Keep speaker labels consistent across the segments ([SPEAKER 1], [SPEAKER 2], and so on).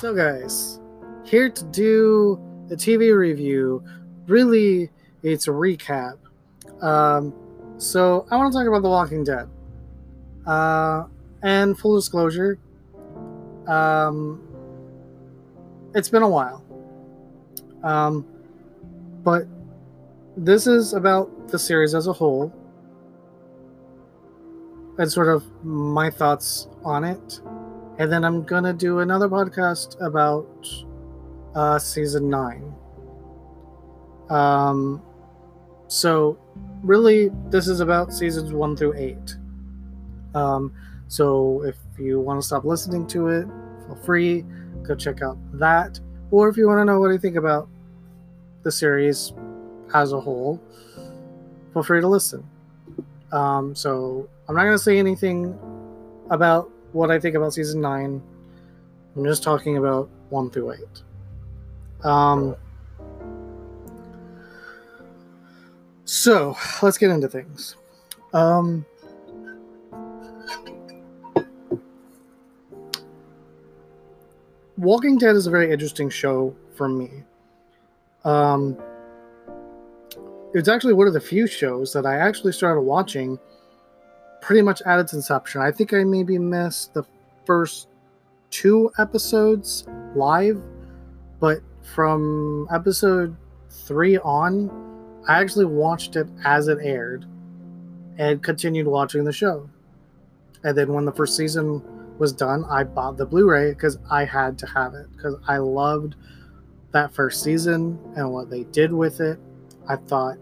[SPEAKER 1] So, guys, here to do the TV review. Really, it's a recap. Um, so, I want to talk about The Walking Dead. Uh, and full disclosure, um, it's been a while. Um, but this is about the series as a whole and sort of my thoughts on it. And then I'm to do another podcast about uh, season nine. Um, so, really, this is about seasons one through eight. Um, so, if you want to stop listening to it, feel free, go check out that. Or if you want to know what I think about the series as a whole, feel free to listen. Um, so, I'm not to say anything about what I think about season 9. I'm just talking about 1 through 8. Um, so, let's get into things. Um, Walking Dead is a very interesting show for me. Um, it's actually one of the few shows that I actually started watching pretty much at its inception. I think I maybe missed the first two episodes live, but from episode three on, I actually watched it as it aired and continued watching the show. And then when the first season was done, I bought the Blu ray because I had to have it because I loved that first season and what they did with it. I thought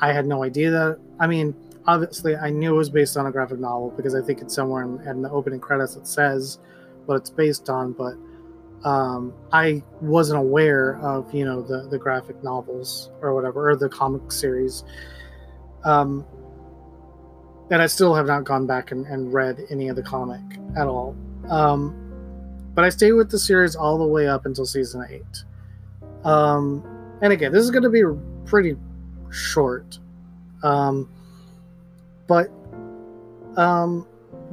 [SPEAKER 1] I had no idea that. I mean, obviously I knew it was based on a graphic novel because I think it's somewhere in, in the opening credits it says what it's based on, but um, I wasn't aware of you know the the graphic novels or whatever or the comic series. Um, and I still have not gone back and, and read any of the comic at all. Um, but I stayed with the series all the way up until season eight. Um, and again, this is going to be pretty short. Um, but um,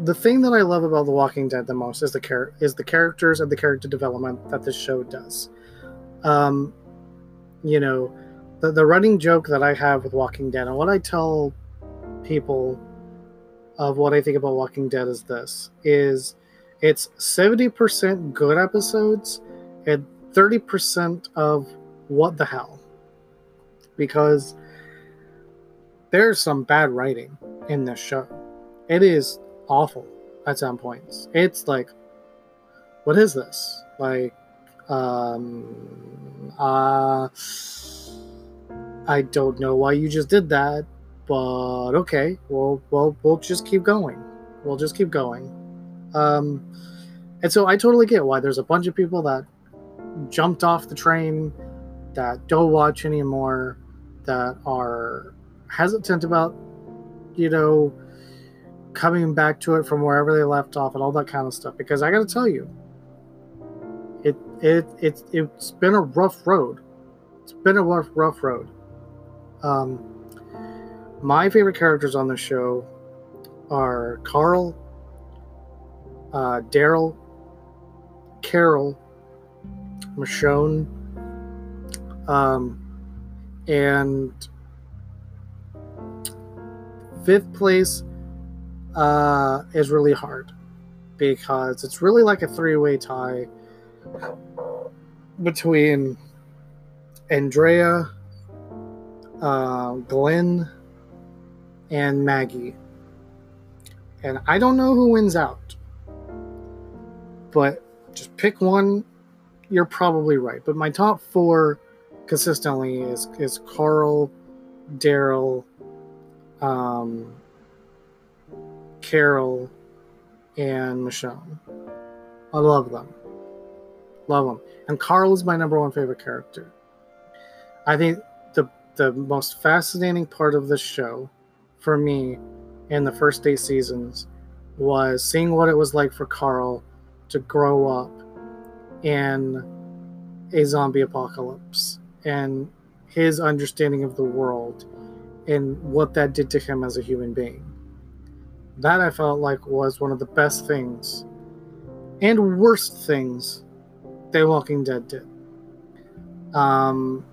[SPEAKER 1] the thing that I love about The Walking Dead the most is the char- is the characters and the character development that this show does. Um, you know, the the running joke that I have with Walking Dead and what I tell people of what I think about Walking Dead is this is it's 70% good episodes and 30% of what the hell. Because there's some bad writing in this show. It is awful at some points. It's like, what is this? Like, um, uh, I don't know why you just did that, but okay, well, well, we'll just keep going. We'll just keep going. Um, and so I totally get why there's a bunch of people that jumped off the train that don't watch anymore, that are hesitant about you know, coming back to it from wherever they left off and all that kind of stuff. Because I got to tell you, it it it it's been a rough road. It's been a rough rough road. Um, my favorite characters on the show are Carl, uh, Daryl, Carol, Michonne, um, and Fifth place uh, is really hard because it's really like a three way tie between Andrea, uh, Glenn, and Maggie. And I don't know who wins out. But just pick one, you're probably right. But my top four consistently is, is Carl, Daryl, um, Carol, and Michonne. I love them. Love them. And Carl is my number one favorite character. I think the the most fascinating part of this show for me in the first eight seasons was seeing what it was like for Carl to grow up in a zombie apocalypse and his understanding of the world and what that did to him as a human being. That I felt like was one of the best things and worst things The Walking Dead did. Um,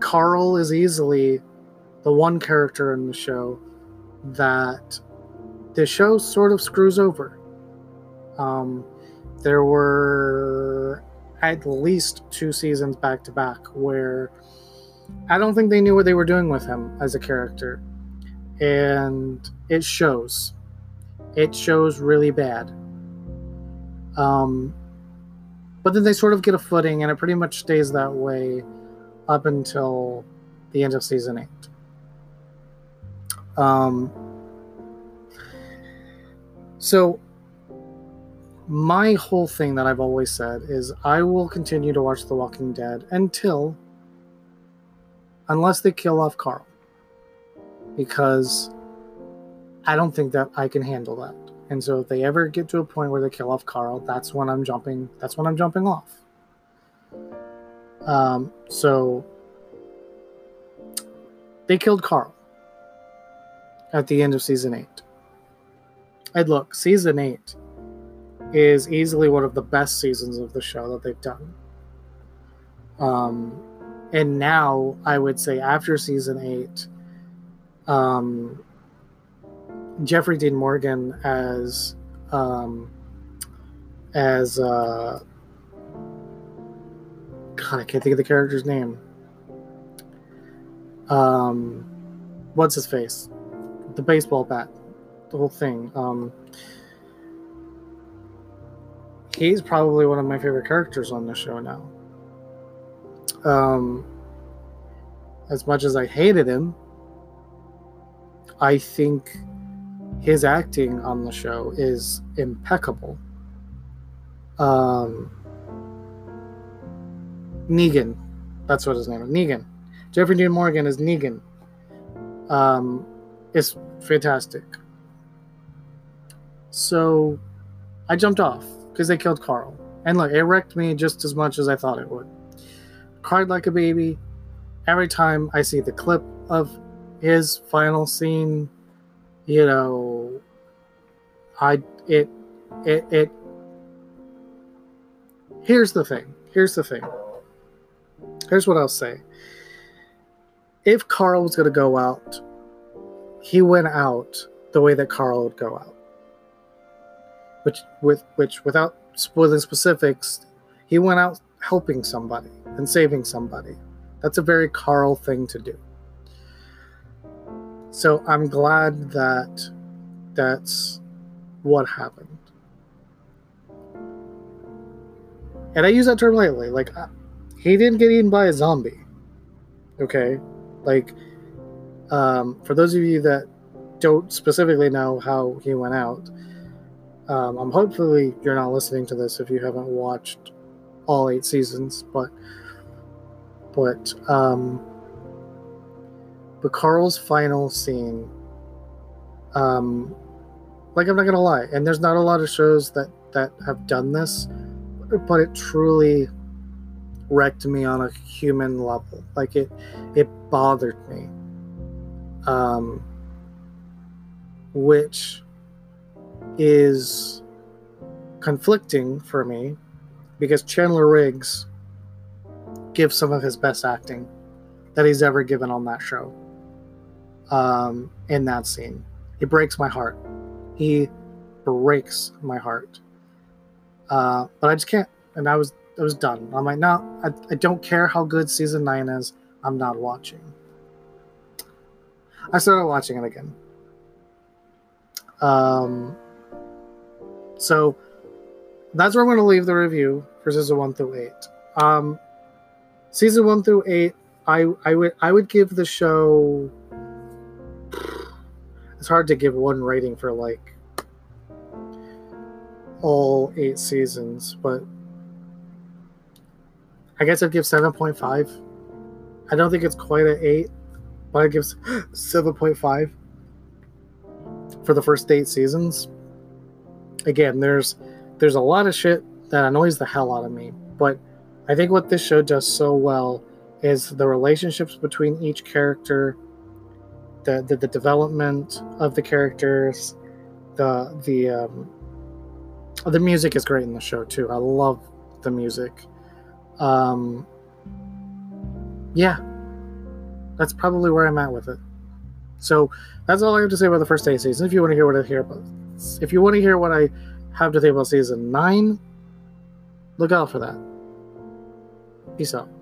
[SPEAKER 1] Carl is easily the one character in the show that the show sort of screws over. Um, there were at least two seasons back to back where I don't think they knew what they were doing with him as a character. And it shows. It shows really bad. Um, but then they sort of get a footing, and it pretty much stays that way up until the end of season eight. Um, so, my whole thing that I've always said is I will continue to watch The Walking Dead until, unless they kill off Carl, because I don't think that I can handle that. And so if they ever get to a point where they kill off Carl, that's when I'm jumping. That's when I'm jumping off. Um, so they killed Carl at the end of season eight. And look, season eight is easily one of the best seasons of the show that they've done. Um, and now I would say after season eight, um, Jeffrey Dean Morgan as um, as uh, God, I can't think of the character's name. Um, what's his face? The baseball bat, the whole thing. Um, he's probably one of my favorite characters on the show now. Um, as much as I hated him, I think his acting on the show is impeccable. Um, Negan, that's what his name is. Negan. Jeffrey Dean Morgan is Negan. Um, is fantastic. So, I jumped off because they killed Carl, and look, it wrecked me just as much as I thought it would. Cried like a baby every time I see the clip of his final scene you know, I it it it. Here's the thing. Here's the thing. Here's what I'll say. If Carl was going to go out, he went out the way that Carl would go out. Which, with which, without spoiling specifics, he went out helping somebody and saving somebody. That's a very Carl thing to do. So I'm glad that that's what happened. And I use that term lightly. Like, he didn't get eaten by a zombie. Okay? Like, um, for those of you that don't specifically know how he went out, um, I'm hopefully you're not listening to this if you haven't watched all eight seasons, but but um, but Carl's final scene, um, like I'm not gonna lie, and there's not a lot of shows that that have done this, but it truly wrecked me on a human level. Like it, it bothered me. Um, which is conflicting for me because Chandler Riggs gives some of his best acting that he's ever given on that show um, in that scene. He breaks my heart. He breaks my heart. Uh, but I just can't. And I was I was done. I'm like, no, I, I don't care how good season nine is. I'm not watching. I started watching it again. Um, so that's where I'm going to leave the review for season one through eight. Um, season one through eight, I I would I would give the show it's hard to give one rating for like all eight seasons, but I guess I'd give 7.5. I don't think it's quite an 8, but I give 7.5 for the first eight seasons. Again, there's there's a lot of shit that annoys the hell out of me, but I think what this show does so well is the relationships between each character the, the, the development of the characters, the the um, the music is great in the show too. I love the music. Um, yeah, that's probably where I'm at with it. So that's all I have to say about the first eight season. If you want to hear what I hear about, if you want to hear what I have to think about season nine, look out for that. Peace out.